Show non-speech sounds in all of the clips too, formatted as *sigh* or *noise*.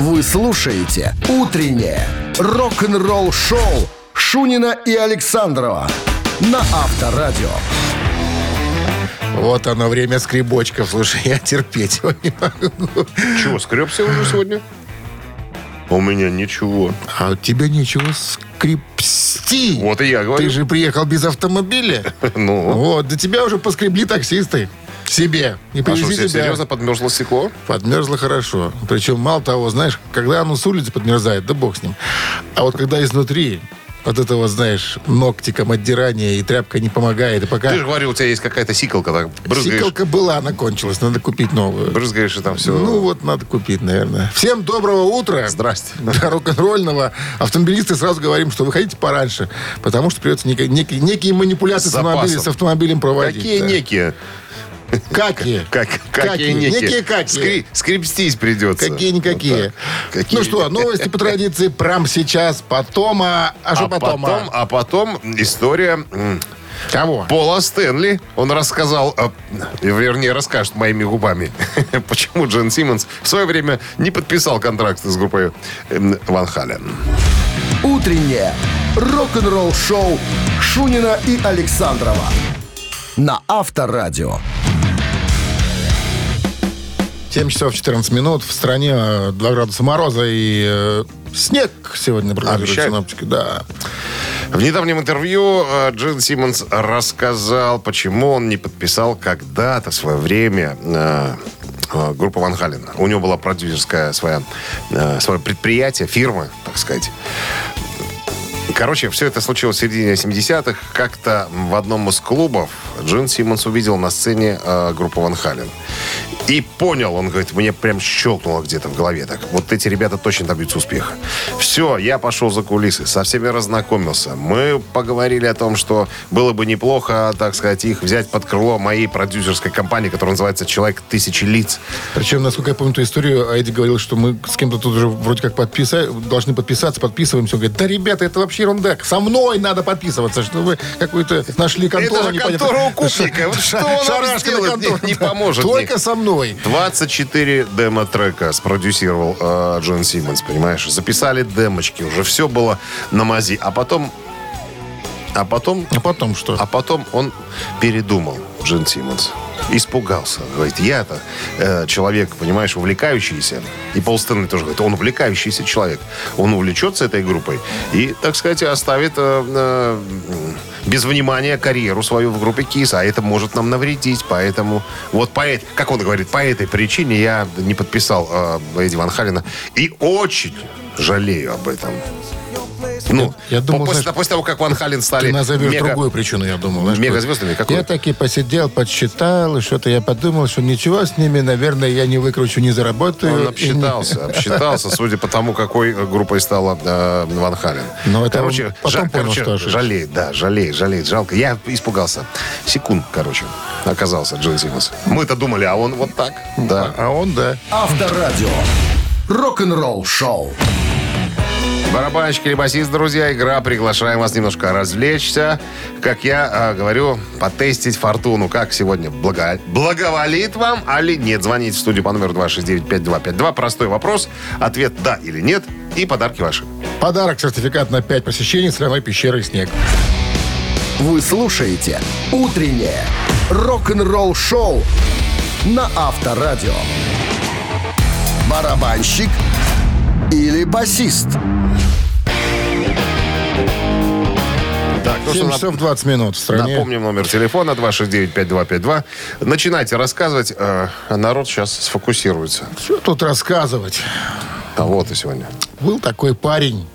Вы слушаете «Утреннее рок-н-ролл-шоу» Шунина и Александрова на Авторадио. Вот оно, время скребочков. Слушай, *laughs* я терпеть его не могу. Чего, скребся уже сегодня? У меня ничего. А у тебя нечего скрепсти. Вот и я говорю. Ты же приехал без автомобиля. *laughs* Ну, Вот, до тебя уже поскребли таксисты. Себе. И а что, серьезно подмерзло стекло? Подмерзло хорошо. Причем, мало того, знаешь, когда оно с улицы подмерзает, да бог с ним. А вот когда изнутри, вот это вот, знаешь, ногтиком отдирание и тряпка не помогает. И пока Ты же говорил, у тебя есть какая-то сикалка, так брызгаешь, сикалка была, она кончилась, надо купить новую. брызгаешь и там все. Ну вот, надо купить, наверное. Всем доброго утра. Здрасте. Да, рок-н-ролльного. Автомобилисты сразу говорим, что выходите пораньше, потому что придется некие, некие, некие манипуляции С с, автомобилем, с автомобилем проводить. Какие да. некие? Какие? Как, какие некие? Некие какие? Скри- скрепстись придется. Какие-никакие. Вот так. Какие? Ну что, новости по традиции прямо сейчас, потом, а, а что а потом? потом, а? а потом история Кого? Пола Стэнли. Он рассказал, э, вернее, расскажет моими губами, *laughs* почему Джен Симмонс в свое время не подписал контракт с группой Ван Хален. «Утреннее рок-н-ролл-шоу» Шунина и Александрова на Авторадио. 7 часов 14 минут. В стране э, 2 градуса мороза и э, снег сегодня прогнозируют синоптики. Да. В недавнем интервью э, Джин Симмонс рассказал, почему он не подписал когда-то в свое время э, э, группу Ван Хален. У него была продюсерская своя, э, свое предприятие, фирма, так сказать. Короче, все это случилось в середине 70-х. Как-то в одном из клубов Джин Симмонс увидел на сцене э, группу Ван Хален. И понял, он говорит, мне прям щелкнуло где-то в голове так. Вот эти ребята точно добьются успеха. Все, я пошел за кулисы, со всеми разнакомился. Мы поговорили о том, что было бы неплохо, так сказать, их взять под крыло моей продюсерской компании, которая называется «Человек тысячи лиц». Причем, насколько я помню эту историю, Эдди говорил, что мы с кем-то тут уже вроде как подписа... должны подписаться, подписываемся. Он говорит, да, ребята, это вообще ерунда. Со мной надо подписываться, что вы какую-то нашли контору. Это же контора у Купника. Вот что он Шарашкина контора, Не- не поможет Только со мной. 24 демо-трека спродюсировал э, Джон Симмонс, понимаешь? Записали демочки, уже все было на мази. А потом... А потом... А потом что? А потом он передумал, Джон Симмонс. Испугался. Говорит, я-то э, человек, понимаешь, увлекающийся. И Пол Стэнли тоже говорит, он увлекающийся человек. Он увлечется этой группой и, так сказать, оставит э, э, без внимания карьеру свою в группе Кис. А это может нам навредить. Поэтому, вот по как он говорит, по этой причине я не подписал э, Эдди Ван Халена. И очень жалею об этом. Ну, Я думал, после, знаешь, после того, как Ван Хален стали Ты назовешь мега- другую причину, я думал. знаешь, Мегазвездами? какую? Я таки посидел, подсчитал, и что-то я подумал, что ничего с ними, наверное, я не выкручу, не заработаю. Он и не- обсчитался, обсчитался, *laughs* судя по тому, какой э, группой стала э, Ван Хален. Но это короче, потом понял, короче, что ошибся. жалеет, да, жалеет, жалеет, жалко. Я испугался. Секунд, короче, оказался Джон Симмонс. Мы-то думали, а он вот так, да. А он, да. Авторадио. Рок-н-ролл-шоу. Барабанщик или басист, друзья, игра. Приглашаем вас немножко развлечься. Как я э, говорю, потестить фортуну. Как сегодня благо... благоволит вам, али нет. Звоните в студию по номеру 269-5252. Простой вопрос. Ответ «да» или «нет». И подарки ваши. Подарок, сертификат на 5 посещений соляной пещеры «Снег». Вы слушаете «Утреннее рок-н-ролл-шоу» на Авторадио. Барабанщик или басист? Так, ну 7 что, часов 20 минут в стране. Напомним номер телефона 269-5252. Начинайте рассказывать. э, народ сейчас сфокусируется. Что тут рассказывать? А вот и сегодня. Был такой парень,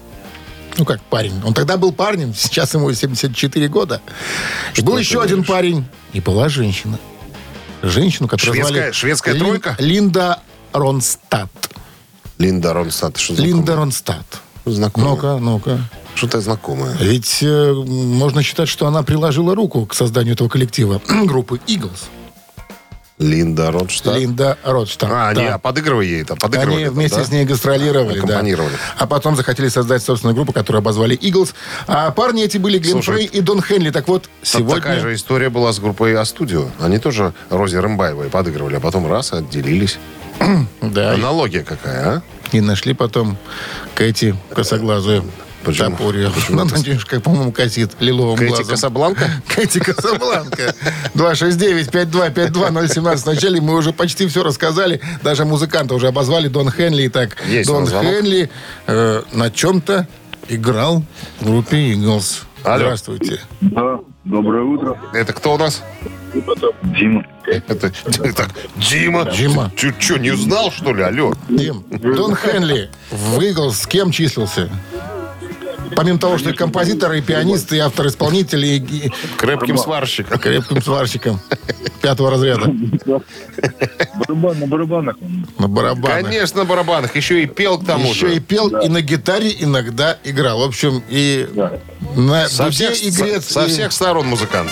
ну как парень, он тогда был парнем, сейчас ему 74 года. И был еще один говоришь? парень, и была женщина. Женщину, которую Шведская- звали... шведская Лин- тройка? Линда Ронстадт. Линда Ронстадт. Что Линда знакомое? Ронстадт. Знакомое. Ну-ка, ну-ка. Что-то знакомое. Ведь э, можно считать, что она приложила руку к созданию этого коллектива *clears throat* группы Eagles. Линда Ронстадт. Линда Ротштадт. А, да. они а, подыгрывали ей там, подыгрывали. Они там, вместе да? с ней гастролировали, да. Аккомпанировали. А потом захотели создать собственную группу, которую обозвали Eagles. А парни эти были Глен Фрей и Дон Хенли. Так вот, сегодня... Такая же история была с группой А-студио. Они тоже Розе Рымбаевой подыгрывали, а потом раз, отделились. *clears throat* Да, Аналогия какая, а? И нашли потом Кэти косоглазую. Почему? Топорью. Ну, надеюсь, как, по-моему, косит лиловым Кэти глазом. Касабланка? *laughs* Кэти Касабланка. 269-5252-017. Вначале мы уже почти все рассказали. Даже музыканта уже обозвали Дон Хенли. Итак, Есть у Дон. Хенли э, на чем-то играл в группе Eagles. Алло. Здравствуйте. Да, доброе утро. Это кто у нас? Дима. Это, так, Дима. Дима. Ты что, не знал, что ли? Алло. Дим, Дон Хенли в Eagles с кем числился? Помимо того, что и композитор, и пианист, и автор-исполнитель, и, и Крепким сварщиком. крепким сварщиком пятого разряда Барабан на барабанах. он. на барабанах. Конечно, на барабанах. Еще и пел к тому Еще же. и пел, и на гитаре иногда играл. В общем, и Да. на Со всех, игрец. со и всех сторон музыкант.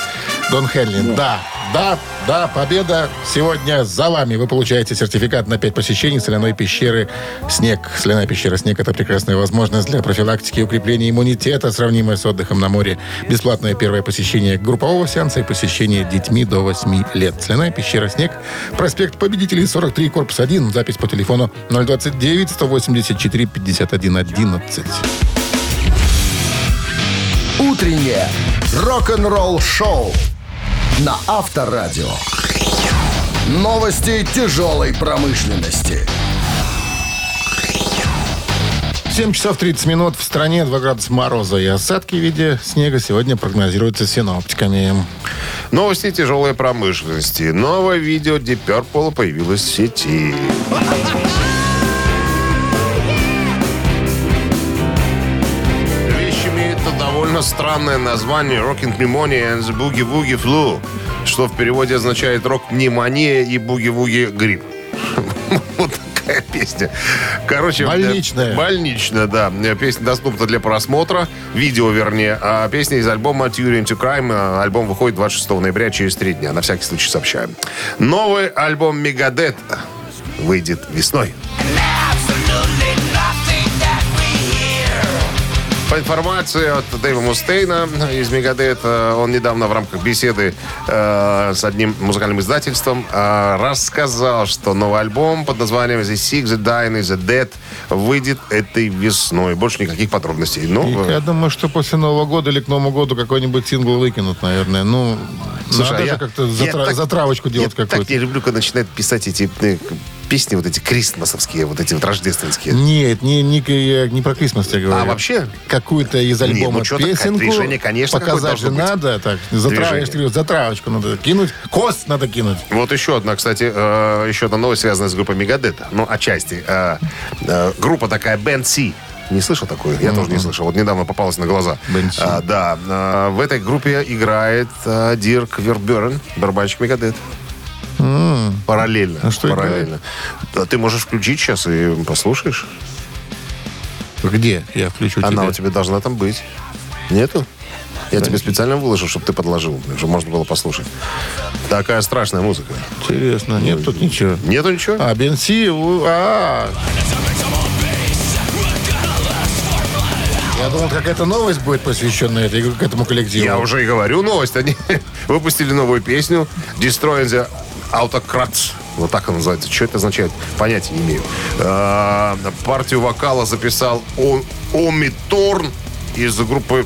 Дон Хенли. Да, да, да, победа сегодня за вами. Вы получаете сертификат на 5 посещений соляной пещеры «Снег». Соляная пещера «Снег» — это прекрасная возможность для профилактики и укрепления иммунитета, сравнимая с отдыхом на море. Бесплатное первое посещение группового сеанса и посещение детьми до 8 лет. Соляная пещера «Снег». Проспект Победителей, 43, корпус 1. Запись по телефону 029 184 51 11. Утреннее рок-н-ролл-шоу на Авторадио. Новости тяжелой промышленности. 7 часов 30 минут в стране, 2 градуса мороза и осадки в виде снега сегодня прогнозируются синоптиками. Новости тяжелой промышленности. Новое видео Deep Purple появилось в сети. Странное название Rocking Pneumonia and the Boogie Woogie Flu, что в переводе означает рок-пневмония и буги-вуги грипп. *laughs* Вот такая песня. Короче, Больничная. э, Больничная, да. Песня доступна для просмотра. Видео, вернее. А песня из альбома Turing to Crime. Э, Альбом выходит 26 ноября, через три дня. На всякий случай сообщаем. Новый альбом Мегадет выйдет весной. По информации от Дэйва Мустейна из Мегадет, он недавно в рамках беседы э, с одним музыкальным издательством э, рассказал, что новый альбом под названием The Sick, The Dying, The Dead выйдет этой весной. Больше никаких подробностей. Ну, И э, я думаю, что после Нового года или к Новому году какой-нибудь сингл выкинут, наверное. Ну, Слушай, надо а же я- как-то я затра- так- затравочку делать я так какую-то. не люблю, когда начинают писать эти э, песни, вот эти крисмасовские, вот эти вот рождественские. Нет, не, не, я не про Крисмас я говорю. А вообще? Какую-то из альбома ну что-то, песенку движение, конечно, показать же быть. надо. Так, затрав- я же говорю, затравочку надо кинуть. Кост надо кинуть. Вот еще одна, кстати, э, еще одна новость, связанная с группой Мегадета. Ну, отчасти. Э, э, группа такая Band C. Не слышал такую? Я тоже не слышал. Вот недавно попалась на глаза. А, да. э, в этой группе играет э, Дирк Верберн, барабанщик Мегадет. Параллельно. А что параллельно. Да, ты можешь включить сейчас и послушаешь. Где? Я включу Она тебя. у тебя должна там быть. Нету? Я тебе специально выложил, чтобы ты подложил, чтобы можно было послушать. Такая страшная музыка. Интересно. Нет тут ничего. Нету ничего? А, Бенси, а. Я думал, какая-то новость будет посвященная этой, к этому коллективу. Я уже и говорю новость. Они *laughs* выпустили новую песню Destroying the Autocrats. Вот так она называется. Что это означает? Понятия не имею. А, партию вокала записал О- Оми Торн из группы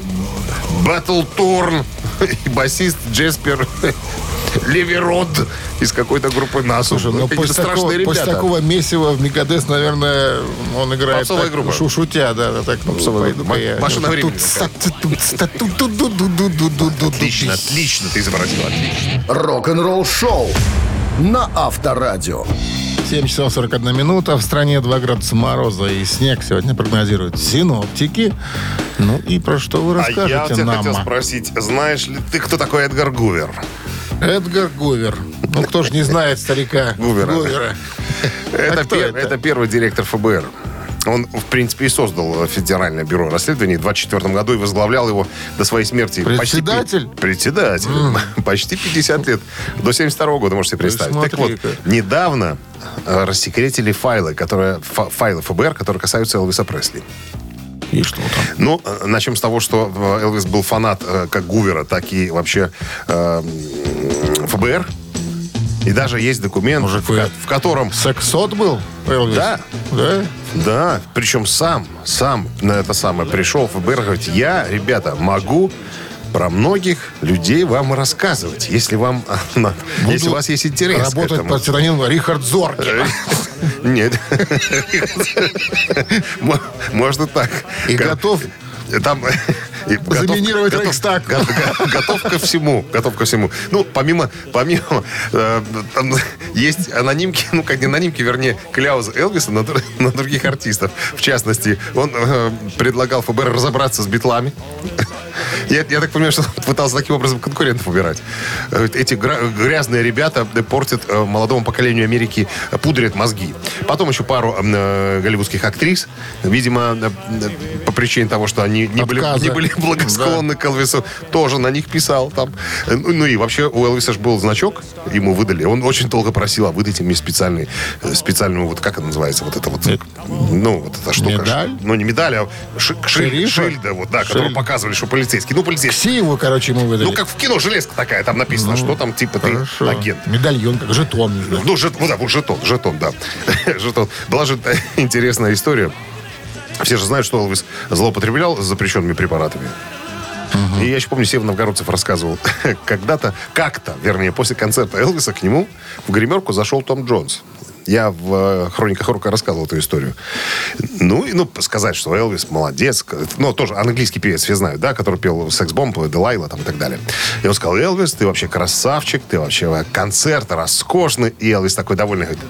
Battle Torn *laughs* и басист Джеспер *laughs* Леверод из какой-то группы Насу. Слушай, ну Какие-то после такого, страшные после ребята. такого месива в Мегадес, наверное, он играет Попсовая так, группа. шу- шутя, да, да, так. ну, Попсовая группа. Машина времени Отлично, отлично ты изобразил, отлично. Рок-н-ролл-шоу на Авторадио. 7 часов 41 минута. В стране 2 градуса мороза и снег сегодня прогнозируют синоптики. Ну и про что вы А я расскажете у тебя нам? хотел спросить, знаешь ли ты, кто такой Эдгар Гувер? Эдгар Гувер. Ну кто ж не знает старика Гувера. Это, А пер- это? это первый директор ФБР. Он, в принципе, и создал Федеральное бюро расследований в 24 году и возглавлял его до своей смерти. почти пи- Председатель? председатель. *laughs* Почти 50 лет. До 72 года, можете себе представить. Так вот, недавно э, рассекретили файлы, которые, фа- файлы ФБР, которые касаются Элвиса Пресли. И что там? Ну, э, начнем с того, что э, Элвис был фанат э, как Гувера, так и вообще э, ФБР. И даже есть документ, Мужик, в, ко- в котором... Сексот был? Элвис? Да. Да? Да, причем сам, сам на это самое пришел ФБР, говорит, я, ребята, могу про многих людей вам рассказывать, если вам, *laughs* на- если у вас есть интерес к Работать этому. под псевдонимом Рихард Зорки. *laughs* Нет. *laughs* Мо- Можно так. И готов Там и *laughs* готов- заминировать готов- Рейхстаг. го- го- Готов ко всему. Готов ко всему. Ну, помимо, помимо э, там есть анонимки, ну, как не анонимки, вернее, кляузы Элвиса на, на других артистов. В частности, он э, предлагал ФБР разобраться с битлами. Я, я так понимаю, что пытался таким образом конкурентов убирать. Э, Эти грязные ребята портят э, молодому поколению Америки, э, пудрят мозги. Потом еще пару э, голливудских актрис. Видимо, э, э, по причине того, что они не были, не были благосклонны к Элвису, тоже на них писал там. Э, Ну, ну и вообще у Элвиса же был значок, ему выдали. Он очень долго просил, а выдайте мне специальный, э, специальную, вот как это называется, вот это вот, ну, вот эта штука. Медаль? Ну, не медаль, а ши- шиль- шильда, вот, да, которую Шиль. показывали, что полицейский. Ну, полицейский. Ксиву, короче, ему выдали. Ну, как в кино, железка такая, там написано, что там, типа, ты Хорошо. агент. Медальон, как жетон. Ну, жет, ну, да, вот жетон, жетон, да. *laughs* жетон. Была же *laughs* интересная история. Все же знают, что Элвис злоупотреблял с запрещенными препаратами. И я еще помню, Сев Новгородцев рассказывал, *laughs* когда-то, как-то, вернее, после концерта Элвиса к нему в гримерку зашел Том Джонс. Я в э, «Хрониках рока» рассказывал эту историю. Ну, и ну, сказать, что Элвис молодец. Ну, тоже английский певец, все знают, да, который пел «Секс-бомб», «Делайла» там и так далее. И он сказал, Элвис, ты вообще красавчик, ты вообще э, концерт роскошный. И Элвис такой довольный говорит,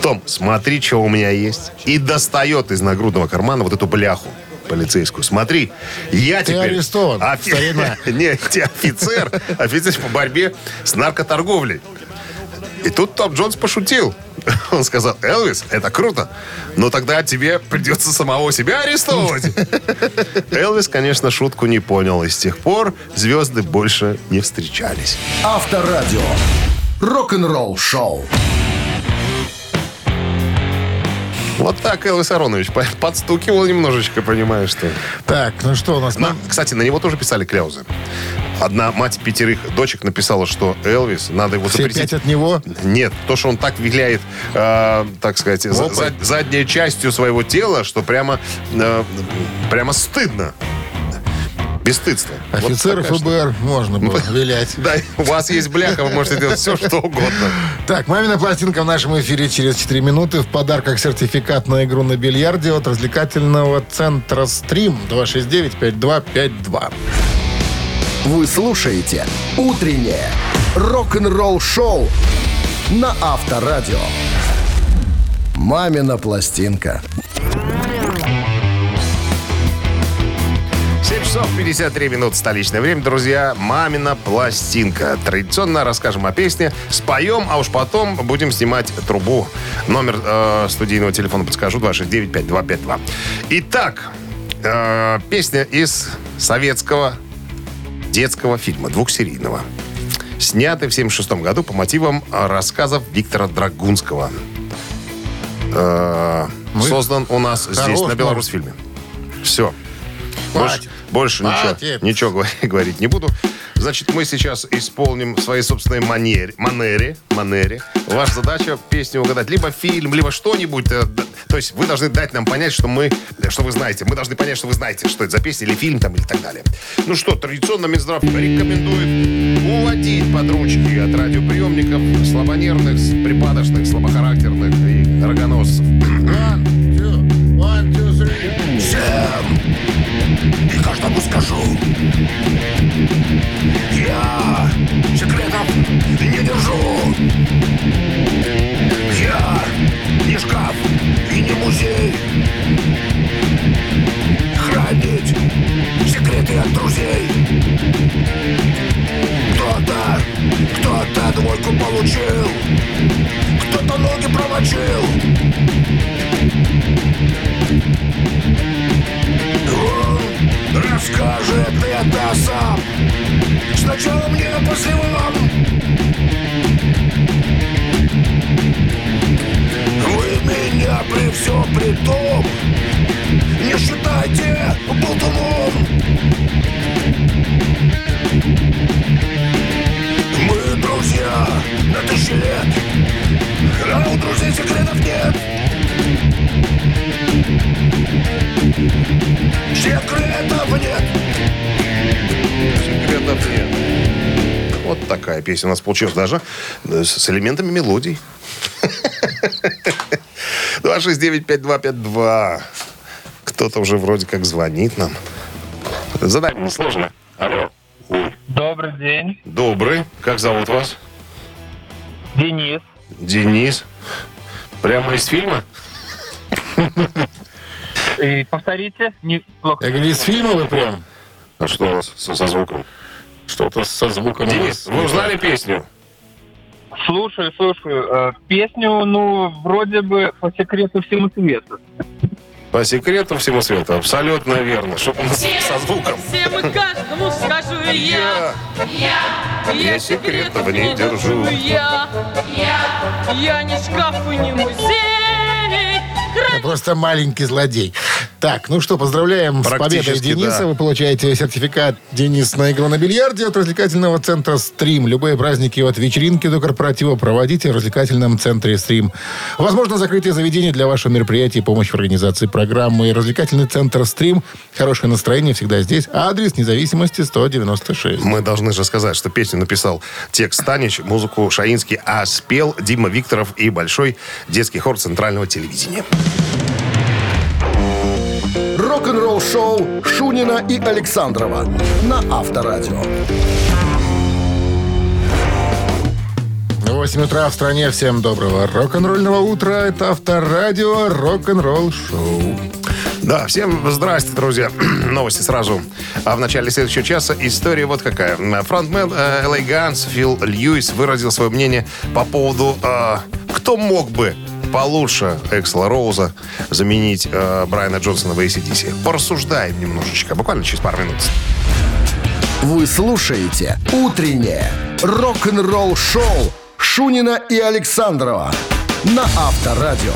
Том, смотри, что у меня есть. И достает из нагрудного кармана вот эту бляху полицейскую. Смотри, я Ты теперь... арестован, Офи-. *laughs* Нет, ты офицер, офицер по борьбе с наркоторговлей. И тут Том Джонс пошутил. Он сказал, Элвис, это круто, но тогда тебе придется самого себя арестовывать. *laughs* Элвис, конечно, шутку не понял, и с тех пор звезды больше не встречались. Авторадио. Рок-н-ролл шоу. Вот так Элвис Аронович по- подстукивал немножечко, понимаешь, что... Так, ну что у нас? На- кстати, на него тоже писали кляузы. Одна мать пятерых дочек написала, что Элвис, надо его Все запретить. пять от него? Нет, то, что он так виляет, э, так сказать, за- за- задней частью своего тела, что прямо, э, прямо стыдно. Бесстыдство. Вот Офицеры такая ФБР можно было *laughs* вилять. Да, у вас есть бляха, вы можете делать все, что угодно. Так, «Мамина пластинка» в нашем эфире через 4 минуты. В подарках сертификат на игру на бильярде от развлекательного центра «Стрим» 269-5252. Вы слушаете «Утреннее рок-н-ролл-шоу» на Авторадио. «Мамина пластинка». 7 часов 53 минут столичное время, друзья. «Мамина пластинка». Традиционно расскажем о песне, споем, а уж потом будем снимать трубу. Номер э, студийного телефона подскажу, 269-5252. Итак, э, песня из советского детского фильма, двухсерийного. Снятый в 76 году по мотивам рассказов Виктора Драгунского. Э, Создан у нас здесь, на Беларусьфильме. Все. Больше, Хватит. больше ничего, Хватит. ничего говорить, *laughs* говорить не буду. Значит, мы сейчас исполним в своей собственной манере, манере, манере. Ваша задача песню угадать. Либо фильм, либо что-нибудь. э, То есть вы должны дать нам понять, что мы, э, что вы знаете. Мы должны понять, что вы знаете, что это за песня, или фильм там, или так далее. Ну что, традиционно Минздрав рекомендует уводить под ручки от радиоприемников слабонервных, припадочных, слабохарактерных и рогоносцев. *clears throat* всем! И каждому скажу. Я секретов не держу. Я не шкаф и не музей. Хранить секреты от друзей. Кто-то, кто-то двойку получил. Кто-то ноги промочил Сначала мне, а после вам Вы меня при всем при том Не считайте болтуном. Мы друзья на тысячи лет А у друзей секретов нет. Секретов нет Секретов нет. Вот такая песня у нас получилась даже э, с элементами мелодий. *laughs* 269-5252. Кто-то уже вроде как звонит нам. Задай мне сложно. Алло. Добрый день, Добрый. Как зовут вас? Денис. Денис. Прямо из фильма? И повторите, неплохо. Я говорю, из фильма вы прям? А что у вас со, со звуком? Что-то со звуком. Денис, вы узнали песню? Слушаю, слушаю. Э, Песню, ну, вроде бы по секрету всему свету. По секрету всему свету. Абсолютно верно. Что у нас со звуком? Всем и каждому скажу я, я, я секретов не держу. Я, я, я не шкаф и не музей. Я Просто маленький злодей. Так, ну что, поздравляем с победой Дениса. да. Вы получаете сертификат «Денис на игру на бильярде» от развлекательного центра «Стрим». Любые праздники от вечеринки до корпоратива проводите в развлекательном центре «Стрим». Возможно, закрытие заведений для вашего мероприятия и помощь в организации программы. Развлекательный центр «Стрим». Хорошее настроение всегда здесь. Адрес независимости 196. Мы должны же сказать, что песню написал текст Станич, музыку Шаинский, а спел Дима Викторов и Большой детский хор Центрального телевидения. Рок-н-ролл шоу Шунина и Александрова на Авторадио. 8 утра в стране. Всем доброго рок-н-ролльного утра. Это Авторадио Рок-н-ролл шоу. Да, всем здрасте, друзья. *clears throat* Новости сразу. А в начале следующего часа история вот какая. Фронтмен э, LA Guns Фил Льюис выразил свое мнение по поводу, э, кто мог бы получше Эксела Роуза заменить э, Брайана Джонсона в ACDC. Порассуждаем немножечко, буквально через пару минут. Вы слушаете «Утреннее рок-н-ролл-шоу» Шунина и Александрова на Авторадио.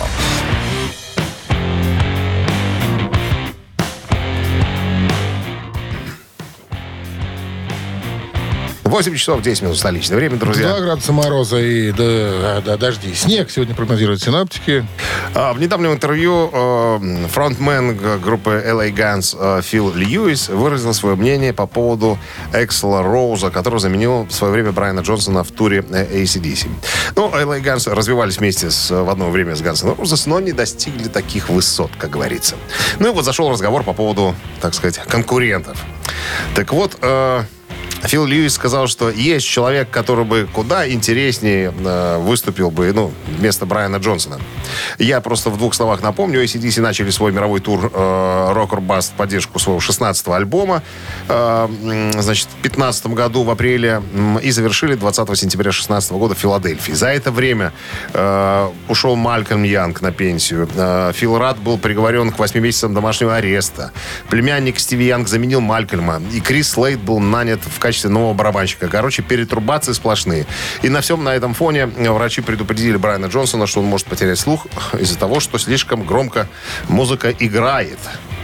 8 часов 10 минут столичное время, друзья. 2 градуса мороза и да, да, дожди. Снег сегодня прогнозируют синаптики. А, В недавнем интервью э, фронтмен группы LA Guns э, Фил Льюис выразил свое мнение по поводу Эксела Роуза, который заменил в свое время Брайана Джонсона в туре э, ACDC. Ну, LA Guns развивались вместе с, в одно время с Guns N' Roses, но не достигли таких высот, как говорится. Ну и вот зашел разговор по поводу, так сказать, конкурентов. Так вот, э, Фил Льюис сказал, что есть человек, который бы куда интереснее э, выступил бы, ну, вместо Брайана Джонсона. Я просто в двух словах напомню, ACDC начали свой мировой тур э, Rock or Bust в поддержку своего 16-го альбома, э, значит, в 15 году в апреле и завершили 20 сентября 16 года в Филадельфии. За это время э, ушел Малькольм Янг на пенсию. Фил Рад был приговорен к 8 месяцам домашнего ареста. Племянник Стиви Янг заменил Малькольма. И Крис Слейд был нанят в качестве нового барабанщика. Короче, перетрубации сплошные. И на всем на этом фоне врачи предупредили Брайана Джонсона, что он может потерять слух *laughs* из-за того, что слишком громко музыка играет,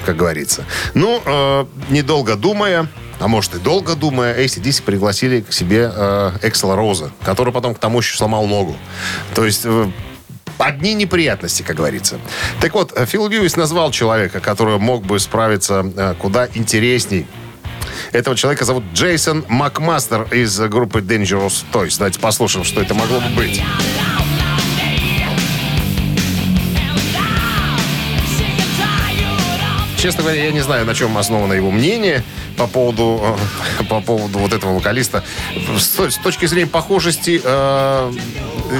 как говорится. Ну, э, недолго думая, а может и долго думая, ACDC пригласили к себе э, Эксела Роза, который потом к тому еще сломал ногу. То есть... э, Одни неприятности, как говорится. Так вот, э, Фил Льюис назвал человека, который мог бы справиться э, куда интересней. Этого человека зовут Джейсон Макмастер из группы Dangerous Toys. Давайте послушаем, что это могло бы быть. Честно говоря, я не знаю, на чем основано его мнение по поводу, э, по поводу вот этого вокалиста. С, то- с точки зрения похожести э,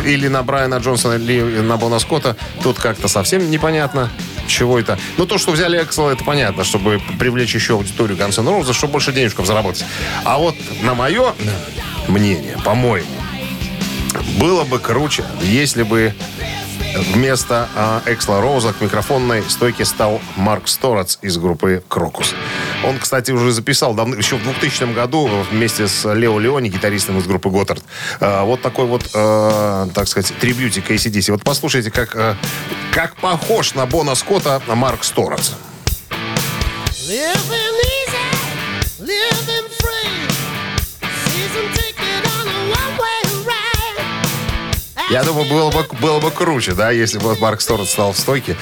или на Брайана Джонсона, или на Бона Скотта, тут как-то совсем непонятно, чего это. Ну, то, что взяли Эксела, это понятно, чтобы привлечь еще аудиторию Guns N' Roses, чтобы больше денежков заработать. А вот на мое мнение, по-моему, было бы круче, если бы вместо Эксла Роуза к микрофонной стойке стал Марк Сторац из группы Крокус. Он, кстати, уже записал давно, еще в 2000 году вместе с Лео Леони, гитаристом из группы Готард, э, вот такой вот, э, так сказать, трибьютик ACDC. Вот послушайте, как, э, как похож на Бона Скотта Марк Сторац. Living easy, living free. Season ticket Я думаю, было бы, было бы круче, да, если бы Марк Сторн стал в стойке.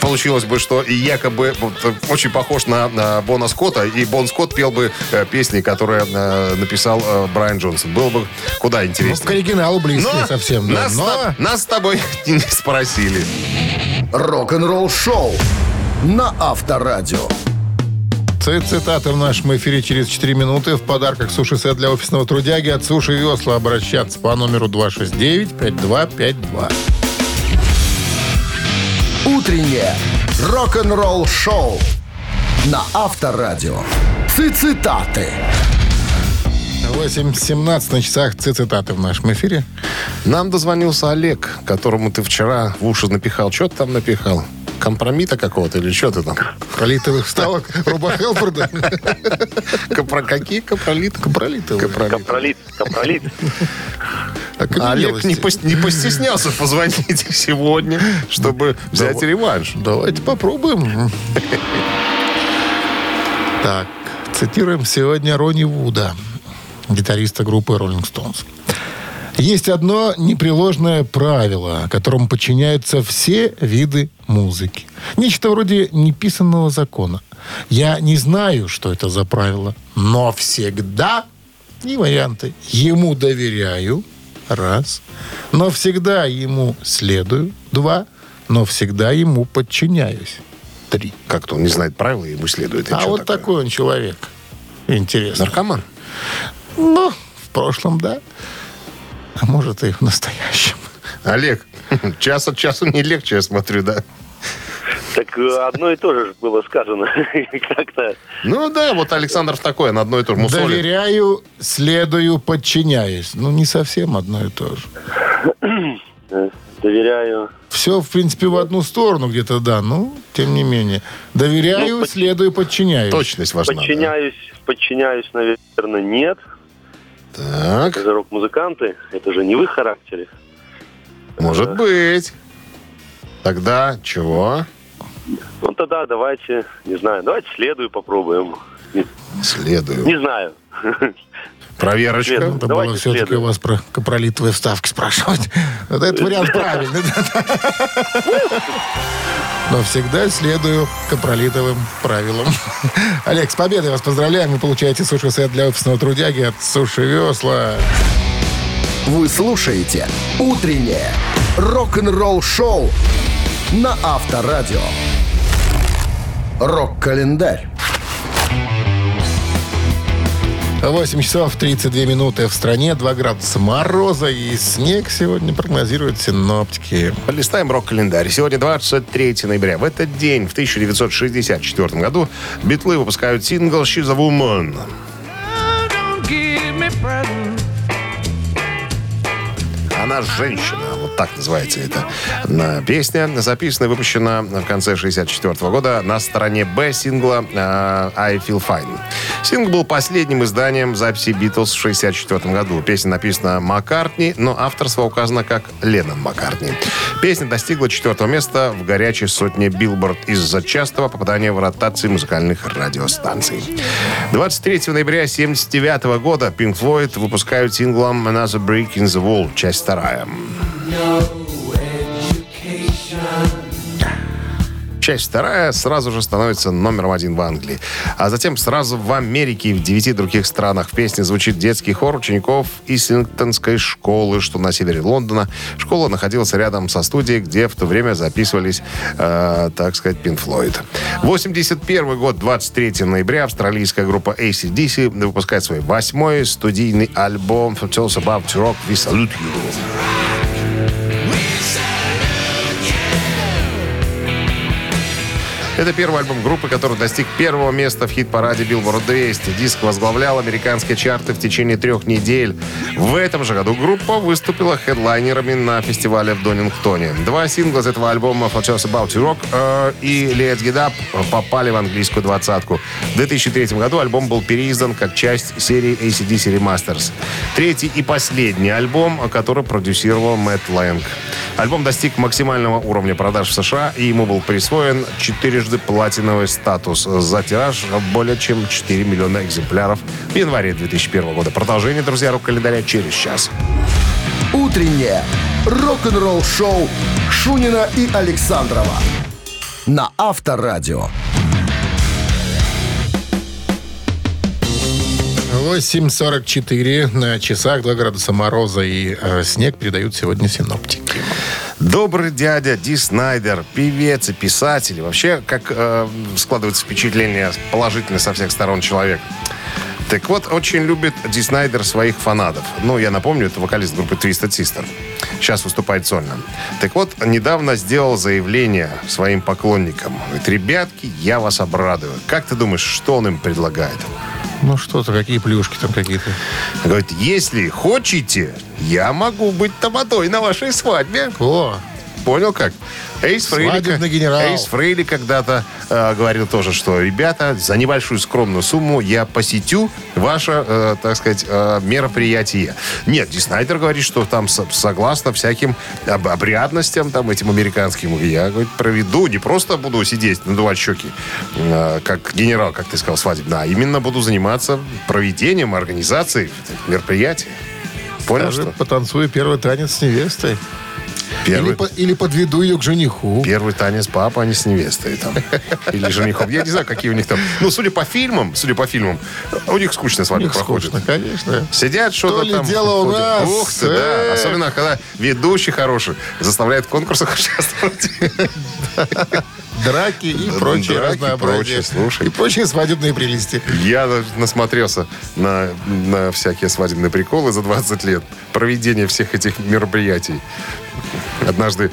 Получилось бы, что и якобы вот, э, очень похож на, на Бона Скотта, и Бон Скотт пел бы э, песни, которые э, написал э, Брайан Джонсон. Было бы куда Ну, к интереснее. оригиналу близкие Но совсем, да. нас, Но с- нас с тобой *laughs* не спросили. Рок-н-ролл шоу на Авторадио. Цитаты в нашем эфире через 4 минуты. В подарках суши-сет для офисного трудяги от Суши Весла. Обращаться по номеру 269-5252. Утреннее рок-н-ролл шоу на Авторадио. Цитаты. 8.17 на часах цитаты в нашем эфире. Нам дозвонился Олег, которому ты вчера в уши напихал. Что ты там напихал? Компромита какого-то или что ты там? Пролитовых вставок Руба Хелфорда. Капро какие капролиты? Капролитовые. Капролит, капролит. Олег не, пос- не постеснялся позвонить сегодня, чтобы взять Давай. реванш. Давайте попробуем. Так, цитируем сегодня Ронни Вуда, гитариста группы Rolling Stones. Есть одно непреложное правило, которому подчиняются все виды музыки. Нечто вроде неписанного закона. Я не знаю, что это за правило, но всегда, не варианты, ему доверяю, раз, но всегда ему следую, два, но всегда ему подчиняюсь, три. Как-то он не знает правила, ему следует. И А вот такое? такой он человек. Интересно. Наркоман. Ну, в прошлом, да. А может, и в настоящем. *laughs* Олег, час от часу не легче, я смотрю, да? Так э, одно и то же было сказано. *laughs* Как-то Ну да, вот Александров такой, на одно и то же мусолит. Доверяю, следую, подчиняюсь. Ну, не совсем одно и то же. *clears throat* доверяю. Все, в принципе, в одну сторону где-то, да. Ну, тем не менее. Доверяю, Ну, под- следую, подчиняюсь. Точность важна. да? Подчиняюсь, подчиняюсь, наверное, нет. Так, Это рок-музыканты. Это же не в их характере. может быть. Тогда чего? Ну тогда давайте, не знаю, давайте следую попробуем. Следую. не знаю. Проверочка. Надо Давайте было все-таки у вас про капролитовые вставки спрашивать. *laughs* Вот этот вариант *laughs* правильный. Но всегда следую капролитовым правилам. *laughs* Олег, с победой вас поздравляем. Вы получаете суши-сет для офисного трудяги от Суши Весла. Вы слушаете «Утреннее рок-н-ролл-шоу» на Авторадио. Рок-календарь. 8 часов 32 минуты в стране, 2 градуса мороза и снег сегодня прогнозируют синоптики. Полистаем рок-календарь. Сегодня 23 ноября. В этот день, в 1964 году, Битлы выпускают сингл «She's a Woman». Она женщина. Так называется эта песня. Записана и выпущена в конце 64 года на стороне Б сингла э, «I Feel Fine». Сингл был последним изданием записи «Битлз» в 64 году. Песня написана Маккартни, но авторство указано как Леннон Маккартни. Песня достигла четвертого места в горячей сотне Билборд из-за частого попадания в ротации музыкальных радиостанций. 23 ноября 79 года Pink Floyd выпускают синглом «Another Brick in the Wall», часть вторая. Часть вторая сразу же становится номером один в Англии. А затем сразу в Америке и в девяти других странах в песне звучит детский хор учеников Ислингтонской школы, что на севере Лондона. Школа находилась рядом со студией, где в то время записывались, э, так сказать, Pink Floyd. 81 год, 23 ноября, австралийская группа ACDC выпускает свой восьмой студийный альбом «For Tales About Rock We Salute You». Это первый альбом группы, который достиг первого места в хит-параде Billboard 200. Диск возглавлял американские чарты в течение трех недель. В этом же году группа выступила хедлайнерами на фестивале в Донингтоне. Два сингла из этого альбома «For Just About to Rock» э, и «Let's Get Up» попали в английскую двадцатку. В 2003 году альбом был переиздан как часть серии ACDC Remasters. Третий и последний альбом, который продюсировал Мэтт Лэнг. Альбом достиг максимального уровня продаж в США, и ему был присвоен четырежды платиновый статус за тираж более чем 4 миллиона экземпляров в январе 2001 года. Продолжение, друзья, рок-календаря через час. Утреннее рок-н-ролл-шоу Шунина и Александрова на Авторадио. 8.44 на часах, 2 градуса мороза и э, снег передают сегодня синоптики. Добрый дядя Ди Снайдер, певец и писатель. Вообще, как э, складывается впечатление положительное со всех сторон человек. Так вот, очень любит Ди Снайдер своих фанатов. Ну, я напомню, это вокалист группы Twisted Sister. Сейчас выступает сольно. Так вот, недавно сделал заявление своим поклонникам. Говорит, ребятки, я вас обрадую. Как ты думаешь, что он им предлагает? Ну что-то, какие плюшки там какие-то. Говорит, если хотите, я могу быть тамадой на вашей свадьбе. О, Понял как? Эйс Фрейли, Свадебный генерал. Эйс Фрейли когда-то э, говорил тоже, что, ребята, за небольшую скромную сумму я посетю ваше, э, так сказать, э, мероприятие. Нет, Ди Снайдер говорит, что там со- согласно всяким об- обрядностям, там, этим американским, я, говорит, проведу, не просто буду сидеть, надувать щеки, э, как генерал, как ты сказал, свадебно, а именно буду заниматься проведением, организацией мероприятий. Понял, даже что? потанцую первый танец с невестой. Первый- Или, по- или подведу ее к жениху. Первый танец папа, а не с невестой там. *laughs* Или женихом. Я не знаю, какие у них там. Ну, судя по фильмам, судя по фильмам, у них скучно с вами проходит. скучно, конечно. Сидят, что-то там. дело у нас? Ух ты, да. Эх. Особенно, когда ведущий хороший заставляет в конкурсах *laughs* участвовать. *laughs* Драки и прочее Драки, разнообразие. слушай. И прочие свадебные прелести. Я насмотрелся на, на всякие свадебные приколы за 20 лет. Проведение всех этих мероприятий. Однажды,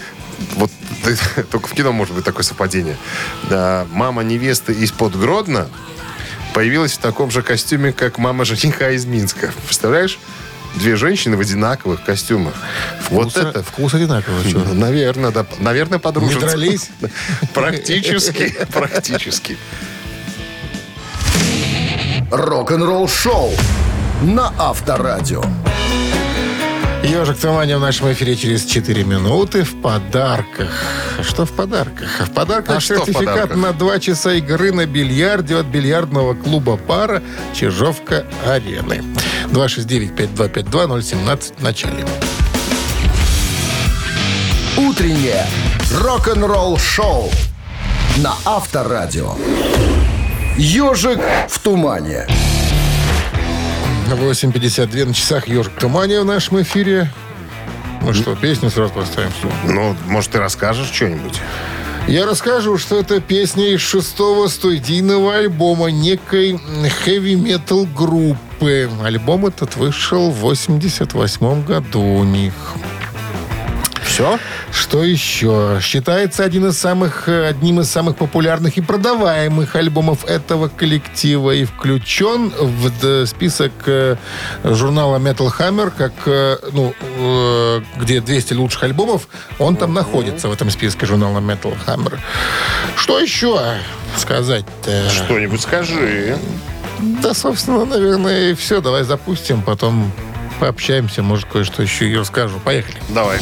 вот *laughs* только в кино может быть такое совпадение. Да, мама невесты из-под Гродно появилась в таком же костюме, как мама жениха из Минска. Представляешь? Две женщины в одинаковых костюмах. вот Вкус- это... Вкус одинаковый. Ну, Наверное, да. Наверное, подружатся. Не дрались? *laughs* Практически. *laughs* Практически. Рок-н-ролл-шоу на Авторадио. Ежик Тумани в нашем эфире через 4 минуты в подарках. Что в подарках? В подарках А что в сертификат подарках? на 2 часа игры на бильярде от бильярдного клуба «Пара» Чижовка-Арены. 269-5252-017 в начале. Утреннее рок-н-ролл-шоу на Авторадио. Ежик в тумане. 8.52 на часах «Ежик Тумани» в нашем эфире. Ну что, песню сразу поставим? Ну, может, ты расскажешь что-нибудь? Я расскажу, что это песня из шестого студийного альбома некой хэви-метал группы. Альбом этот вышел в 88 году у них. Все? Что еще? Считается один из самых, э, одним из самых популярных и продаваемых альбомов этого коллектива и включен в список э, журнала Metal Hammer, как, э, ну, где 200 лучших альбомов, он там находится в этом списке журнала Metal Hammer. Что еще сказать-то? Что-нибудь скажи. Да, собственно, наверное, и все. Давай запустим, потом пообщаемся, может, кое-что еще и расскажу. Поехали. Давай.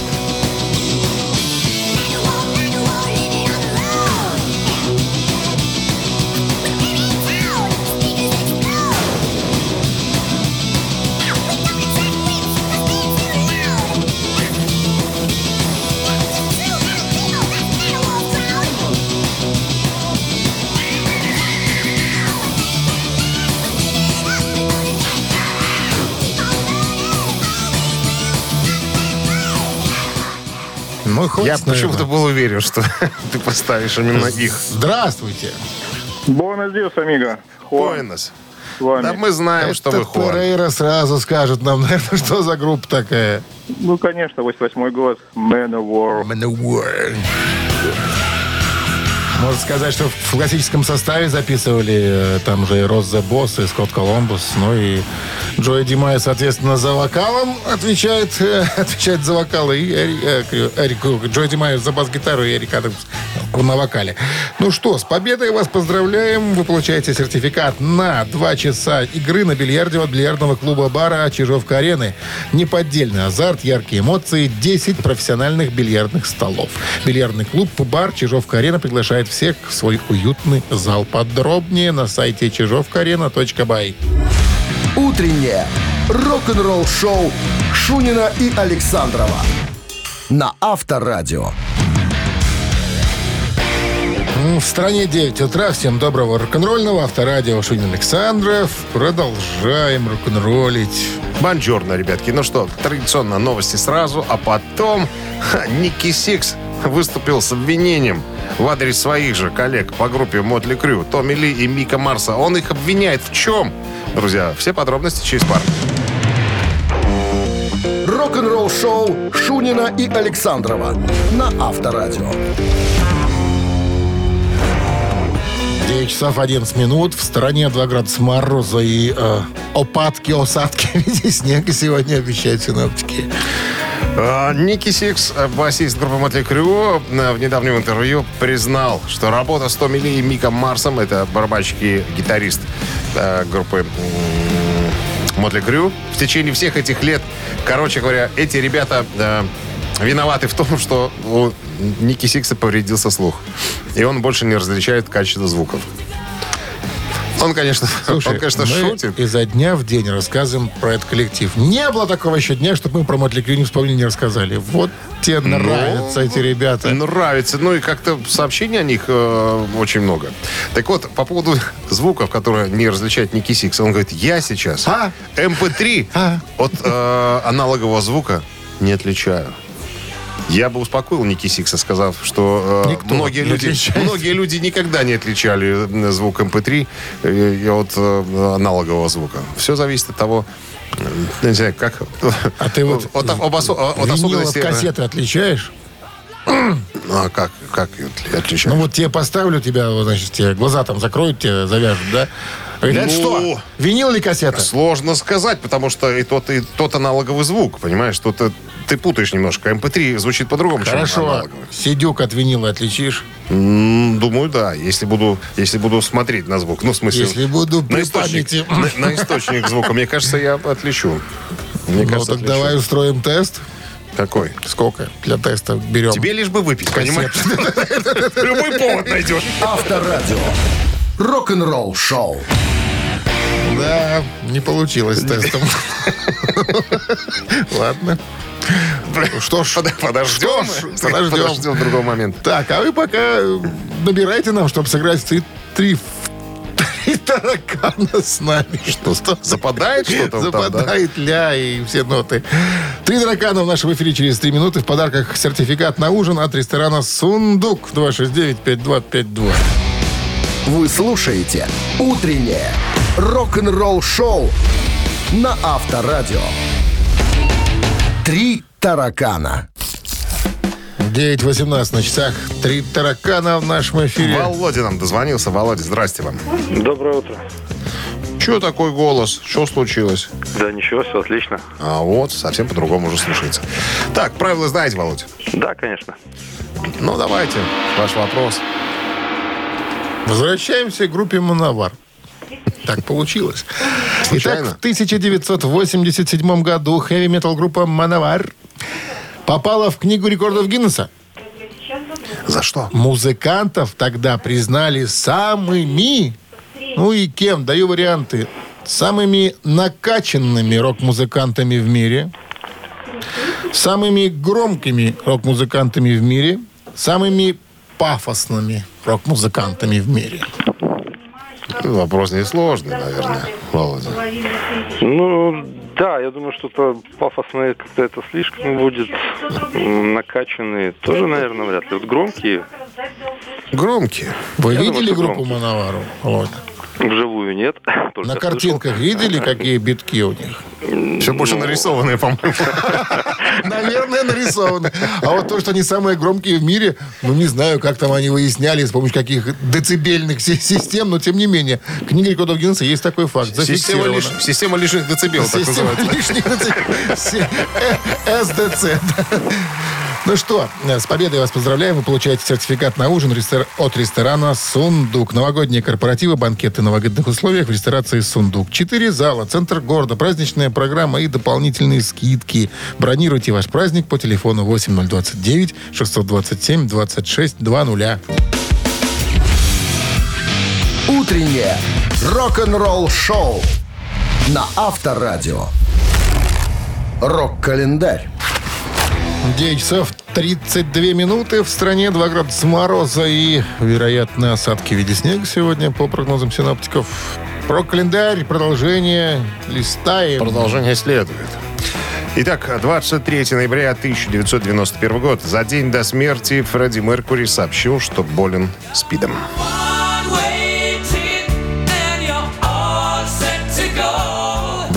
Ну, Я хватит, почему-то наверное. был уверен, что *laughs* ты поставишь именно их. Здравствуйте. Буэнос диас, амиго. Буэнос. Да мы знаем, что вы Хуан. Перейра сразу скажет нам, *laughs* наверное, что за группа такая. Ну, конечно, 88 год. Man of War. Можно сказать, что в классическом составе записывали э, там же и Рос Boss, и Скотт Колумбус, ну и Джой Димай, соответственно, за вокалом отвечает, э, *laughs* отвечает за вокал, и э, Эрик, э, Джой Димай за бас-гитару, и Эрик Адамс на вокале. Ну что, с победой вас поздравляем. Вы получаете сертификат на два часа игры на бильярде от бильярдного клуба бара Чижовка-Арены. Неподдельный азарт, яркие эмоции, 10 профессиональных бильярдных столов. Бильярдный клуб «Бар» Чижовка-Арена приглашает всех в свой уютный зал. Подробнее на сайте чижовкаарена.бай. Утреннее рок-н-ролл-шоу Шунина и Александрова на Авторадио. В стране 9 утра. Всем доброго рок-н-ролльного. Авторадио Шунин Александров. Продолжаем рок-н-роллить. Buongiorno, ребятки. Ну что, традиционно новости сразу, а потом ха, Ники Сикс выступил с обвинением в адрес своих же коллег по группе Mötley Crüe, Томми Ли и Мика Марса. Он их обвиняет в чем? Друзья, все подробности через пару. Рок-н-ролл шоу Шунина и Александрова на Авторадио. 9 часов 11 минут. В стране 2 градуса мороза и э, опадки, осадки *laughs* в виде снега сегодня обещают синоптики. А, Ники Сикс, э, басист группы Mötley Crüe, э, в недавнем интервью признал, что работа с Томми Ли и Миком Марсом, это барабанщик и гитарист э, группы Мотли Крю, в течение всех этих лет, короче говоря, эти ребята виноваты в том, что у Ники Сикса повредился слух. И он больше не различает качество звуков. Он, конечно, *laughs* Слушай, он, конечно мы шутит. изо дня в день рассказываем про этот коллектив. Не было такого еще дня, чтобы мы про Мотли Крю не вспомнили, не рассказали. Вот тебе нравятся эти ребята. Нравится. Ну и как-то сообщений о них э, очень много. Так вот, по поводу *laughs* звуков, которые не различает Ники Сикс, он говорит, я сейчас А? MP3 А? от э, аналогового звука не отличаю. Я бы успокоил Ники Сикса, сказав, что э, Никто многие, люди, отличает. многие люди никогда не отличали э, звук MP3 э, и от э, аналогового звука. Все зависит от того, э, не знаю, как... А ты вот, *laughs* от, об осо- от особенностей- кассеты отличаешь? Ну, *clears throat* а как, как отли- отличать? Ну вот тебе поставлю тебя, значит, тебе глаза там закроют, тебе завяжут, да? Это Ну, что? Винил или кассета? Сложно сказать, потому что и тот, и тот аналоговый звук, понимаешь? Тут э, ты путаешь немножко. MP3 звучит по-другому, чем Хорошо. аналоговый. Сидюк от винила отличишь? М, Думаю, да. Если буду, если буду смотреть на звук. Ну, в смысле... Если буду на источник, на, на источник звука. Мне кажется, я отличу. Мне Ну кажется, так отличу. давай устроим тест. Какой? Сколько для теста берем? Тебе лишь бы выпить, понимаешь? *laughs* Любой повод найдешь. Авторадио. Рок-н-ролл шоу. Да, не получилось с тестом. Ладно. Что ж, Подождем. Что ж, подождем. Подождем другого момента. Так, а вы пока набирайте нам, чтобы сыграть в три, три, три таракана с нами. Что, что Западает что-то вот там, да? Западает ля и все ноты. Три таракана в нашем эфире через три минуты. В подарках сертификат на ужин от ресторана «Сундук» 269-5252. Вы слушаете «Утреннее рок-н-ролл-шоу» на Авторадио. «Три таракана». 9.18 на часах. Три таракана в нашем эфире. Володя нам дозвонился. Володя, здрасте вам. Доброе утро. Че такой голос? Что случилось? Да ничего, все отлично. А вот, совсем по-другому уже слушается. Так, правила знаете, Володя? Да, конечно. Ну, давайте, ваш вопрос. Возвращаемся к группе «Мановар». Так получилось. Случайно? Итак, в 1987 году хэви-метал группа «Мановар» попала в Книгу рекордов Гиннесса. За что? Музыкантов тогда признали самыми, ну и кем, даю варианты, самыми накачанными рок-музыкантами в мире, самыми громкими рок-музыкантами в мире, самыми пафосными рок-музыкантами в мире. Вопрос несложный, наверное, Володя. Ну, да, я думаю, что-то пафосное как-то это слишком будет. Накачанные тоже, наверное, вряд ли. Вот громкие Громкие. Вы Я видели думаю, группу «Мановару»? Володя? Вживую нет. *laughs* только На слышал. картинках видели, какие битки у них? Все больше нарисованные, по-моему. *laughs* Наверное, нарисованы. А вот то, что они самые громкие в мире, ну, не знаю, как там они выясняли, с помощью каких децибельных си- систем, но тем не менее. Книга рекордов Гиннесса есть такой факт. Система, лиш- система лишних децибел, так Система называется. *laughs* Се- э, СДЦ. Ну что, э, с победой вас поздравляем. Вы получаете сертификат на ужин от ресторана «Сундук». Новогодние корпоративы, банкеты на выгодных условиях в ресторации «Сундук». Четыре зала, центр города, праздничная программа и дополнительные скидки. Бронируйте ваш праздник по телефону 8029 627 26 00. Утреннее рок-н-ролл-шоу на Авторадио. Рок-календарь. 9 часов 32 минуты. В стране 2 градуса мороза и вероятно осадки в виде снега сегодня по прогнозам синоптиков. Про календарь, продолжение листаем. Продолжение следует. Итак, 23 ноября 1991 год. За день до смерти Фредди Меркури сообщил, что болен СПИДом.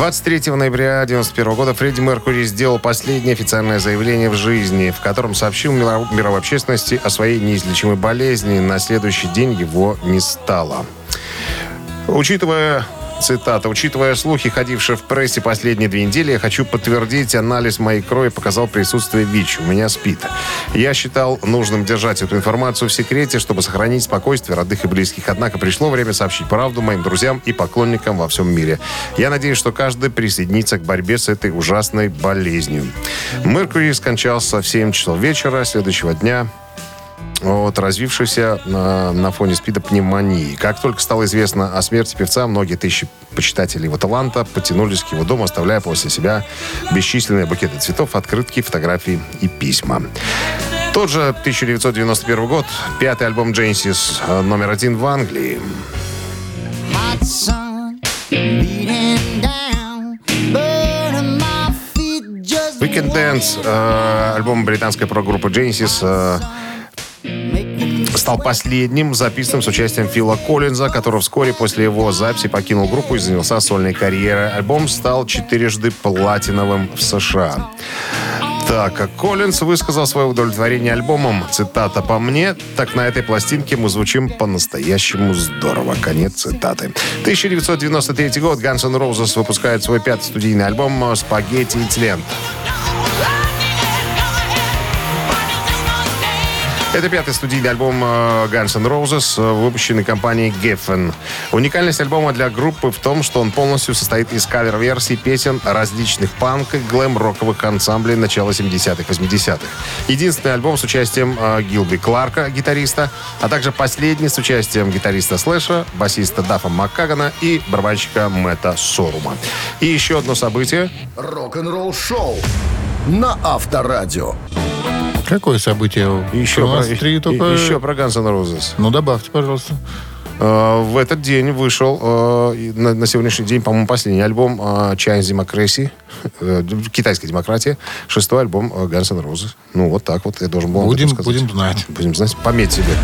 23 ноября 1991 года Фредди Меркури сделал последнее официальное заявление в жизни, в котором сообщил миров- мировой общественности о своей неизлечимой болезни. На следующий день его не стало. Учитывая, цитата, учитывая слухи, ходившие в прессе последние две недели, я хочу подтвердить, анализ моей крови показал присутствие ВИЧ. У меня спит. Я считал нужным держать эту информацию в секрете, чтобы сохранить спокойствие родных и близких. Однако пришло время сообщить правду моим друзьям и поклонникам во всем мире. Я надеюсь, что каждый присоединится к борьбе с этой ужасной болезнью. Меркурий скончался в 7 часов вечера следующего дня от развившейся на, на фоне СПИДа пневмонии. Как только стало известно о смерти певца, многие тысячи почитателей его таланта потянулись к его дому, оставляя после себя бесчисленные букеты цветов, открытки, фотографии и письма. Тот же 1991 год, пятый альбом Джейнсис, э, номер один в Англии. Hot sun Weekend Dance, э, альбом британской прогруппы Genesis, э, стал последним записанным с участием Фила Коллинза, который вскоре после его записи покинул группу и занялся сольной карьерой. Альбом стал четырежды платиновым в США. Так, Коллинз высказал свое удовлетворение альбомом, цитата «По мне, так на этой пластинке мы звучим по-настоящему здорово». Конец цитаты. 1993 год Guns N' Roses выпускает свой пятый студийный альбом «Спагетти и тлен». Это пятый студийный альбом э, Guns N' Roses, э, выпущенный компанией Geffen. Уникальность альбома для группы в том, что он полностью состоит из кавер-версий песен различных панк и глэм-роковых ансамблей начала 70-х, 80-х. Единственный альбом с участием э, Гилби Кларка, гитариста, а также последний с участием гитариста Слэша, басиста Даффа Маккагана и барабанщика Мэтта Сорума. И еще одно событие. Рок-н-ролл шоу на Авторадио. Какое событие? Еще про, три и- только... еще про Guns N' Roses. Ну, добавьте, пожалуйста. Э, В этот день вышел э, на, сегодняшний день, по-моему, последний альбом Chinese Democracy, э, *laughs* китайская демократия, шестой альбом Guns N' Roses. Ну, вот так вот я должен был Будем, сказать. будем знать. Будем знать. Пометь себе.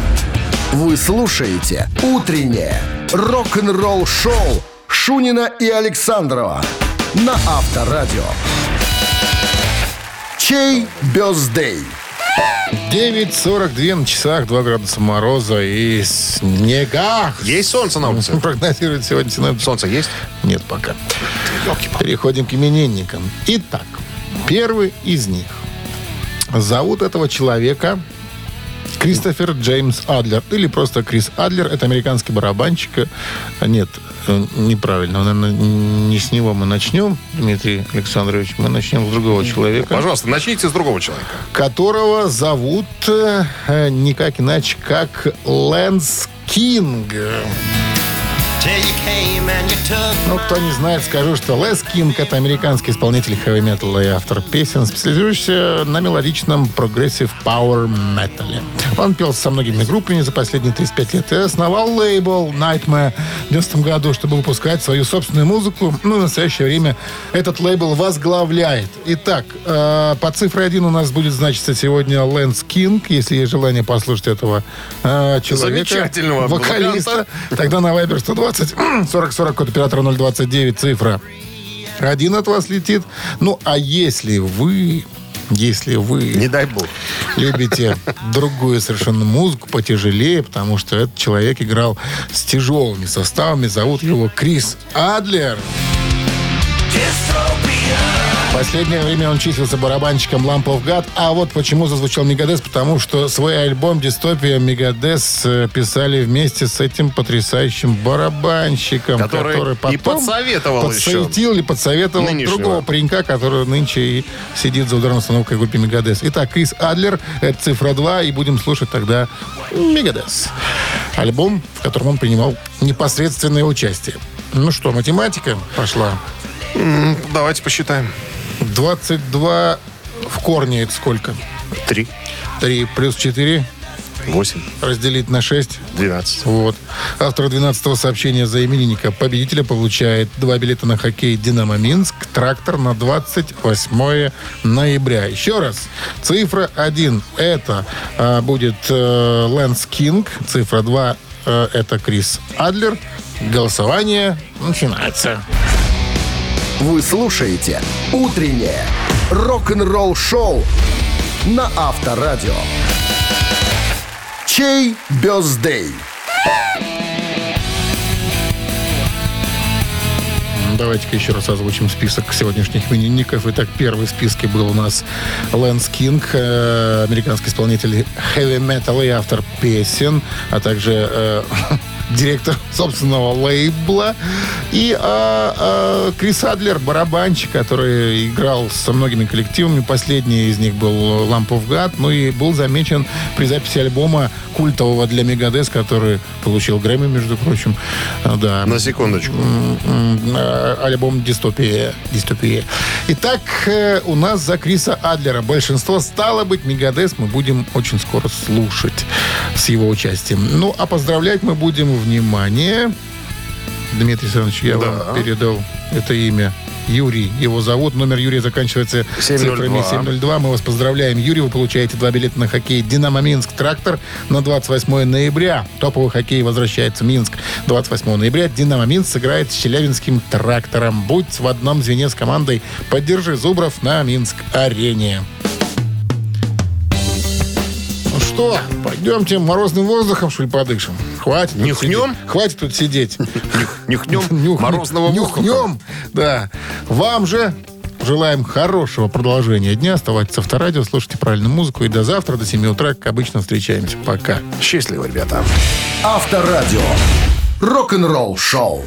Вы слушаете «Утреннее рок-н-ролл-шоу» Шунина и Александрова на Авторадио. Чей бездей? 9.42 на часах, 2 градуса мороза и снега. Есть солнце на улице? *laughs* Прогнозируют сегодня синоптики. Солнце есть? Нет пока. Переходим к именинникам. Итак, первый из них. Зовут этого человека Кристофер Джеймс Адлер. Или просто Крис Адлер. Это американский барабанщик. А, Нет, э, неправильно. Наверное, не с него мы начнем, Дмитрий Александрович. Мы начнем с другого человека Пожалуйста, начните с другого человека. которого зовут э, никак иначе, как Лэнс Кинг. Ну, кто не знает, скажу, что Лэнс Кинг — это американский исполнитель хэви-металла и автор песен, специализирующийся на мелодичном progressive power метале. Он пел со многими группами за последние 35 лет и основал лейбл Nightmare в 90 году, чтобы выпускать свою собственную музыку. Ну, в настоящее время этот лейбл возглавляет. Итак, э, по цифре один у нас будет значиться сегодня Лэнс Кинг, если есть желание послушать этого э, человека. Замечательного вокалиста. Тогда на Viber 120 40 40 код оператора 029 цифра. Один от вас летит. Ну, а если вы если вы Не дай бог. любите другую совершенно музыку, потяжелее, потому что этот человек играл с тяжелыми составами. Зовут его Крис Адлер. В последнее время он числился барабанщиком Lamp of God. А вот почему зазвучал Мегадес, потому что свой альбом «Дистопия» Мегадес э, писали вместе с этим потрясающим барабанщиком, Который и потом подсоветовал еще. подсветил или подсоветовал Нынешнего. другого паренька, который нынче и сидит за ударной установкой в группе Мегадес. Итак, Крис Адлер, это цифра 2, и будем слушать тогда Мегадес. Альбом, в котором он принимал непосредственное участие. Ну что, математика пошла. Давайте посчитаем. 22 в корне это сколько? Три. 3 плюс 4 Восемь. разделить на 6. 12. Вот. Автор 12-го сообщения за именинника победителя получает два билета на хоккей «Динамо Минск», трактор на 28 ноября. Еще раз. Цифра 1 это а, будет э, Лэнс Кинг. Цифра 2 э, это Крис Адлер. Голосование начинается. Вы слушаете «Утреннее рок-н-ролл-шоу» на Авторадио. Чей бездей? Давайте-ка еще раз озвучим список сегодняшних именинников. Итак, первый в списке был у нас Лэнс Кинг, э, американский исполнитель metal и автор песен, а также э, *laughs* директор *laughs* собственного лейбла. И э, э, Крис Адлер, барабанщик, который играл со многими коллективами. Последний из них был Lamp of God. Ну и был замечен при записи альбома культового для Мегадес, который получил Грэмми, между прочим. Э, Да. На секундочку. Э, альбом «Дистопия». Дистопия. Итак, э, у нас за Криса Адлера большинство стало быть Мегадес мы будем очень скоро слушать с его участием. Ну, а поздравлять мы будем, внимание, Дмитрий Александрович, я Да. вам передал это имя. Юрий, его зовут. Номер Юрия заканчивается 702. цифрами 702. Мы вас поздравляем. Юрий, вы получаете два билета на хоккей «Динамо Минск» трактор на 28 ноября. Топовый хоккей возвращается в Минск 28 ноября. «Динамо Минск» сыграет с Челябинским трактором. Будь в одном звене с командой. Поддержи Зубров на Минск-арене. Что, пойдемте морозным воздухом, что ли, подышим? Хватит. Нюхнем? сидеть. Хватит тут сидеть. Нюхнем *laughs* Нюх- морозного воздуха. Нюхнем, да. Вам же желаем хорошего продолжения дня. Оставайтесь в авторадио, слушайте правильную музыку. И до завтра, до 7 утра, как обычно, встречаемся. Пока. Счастливо, ребята. Авторадио. Рок-н-ролл шоу.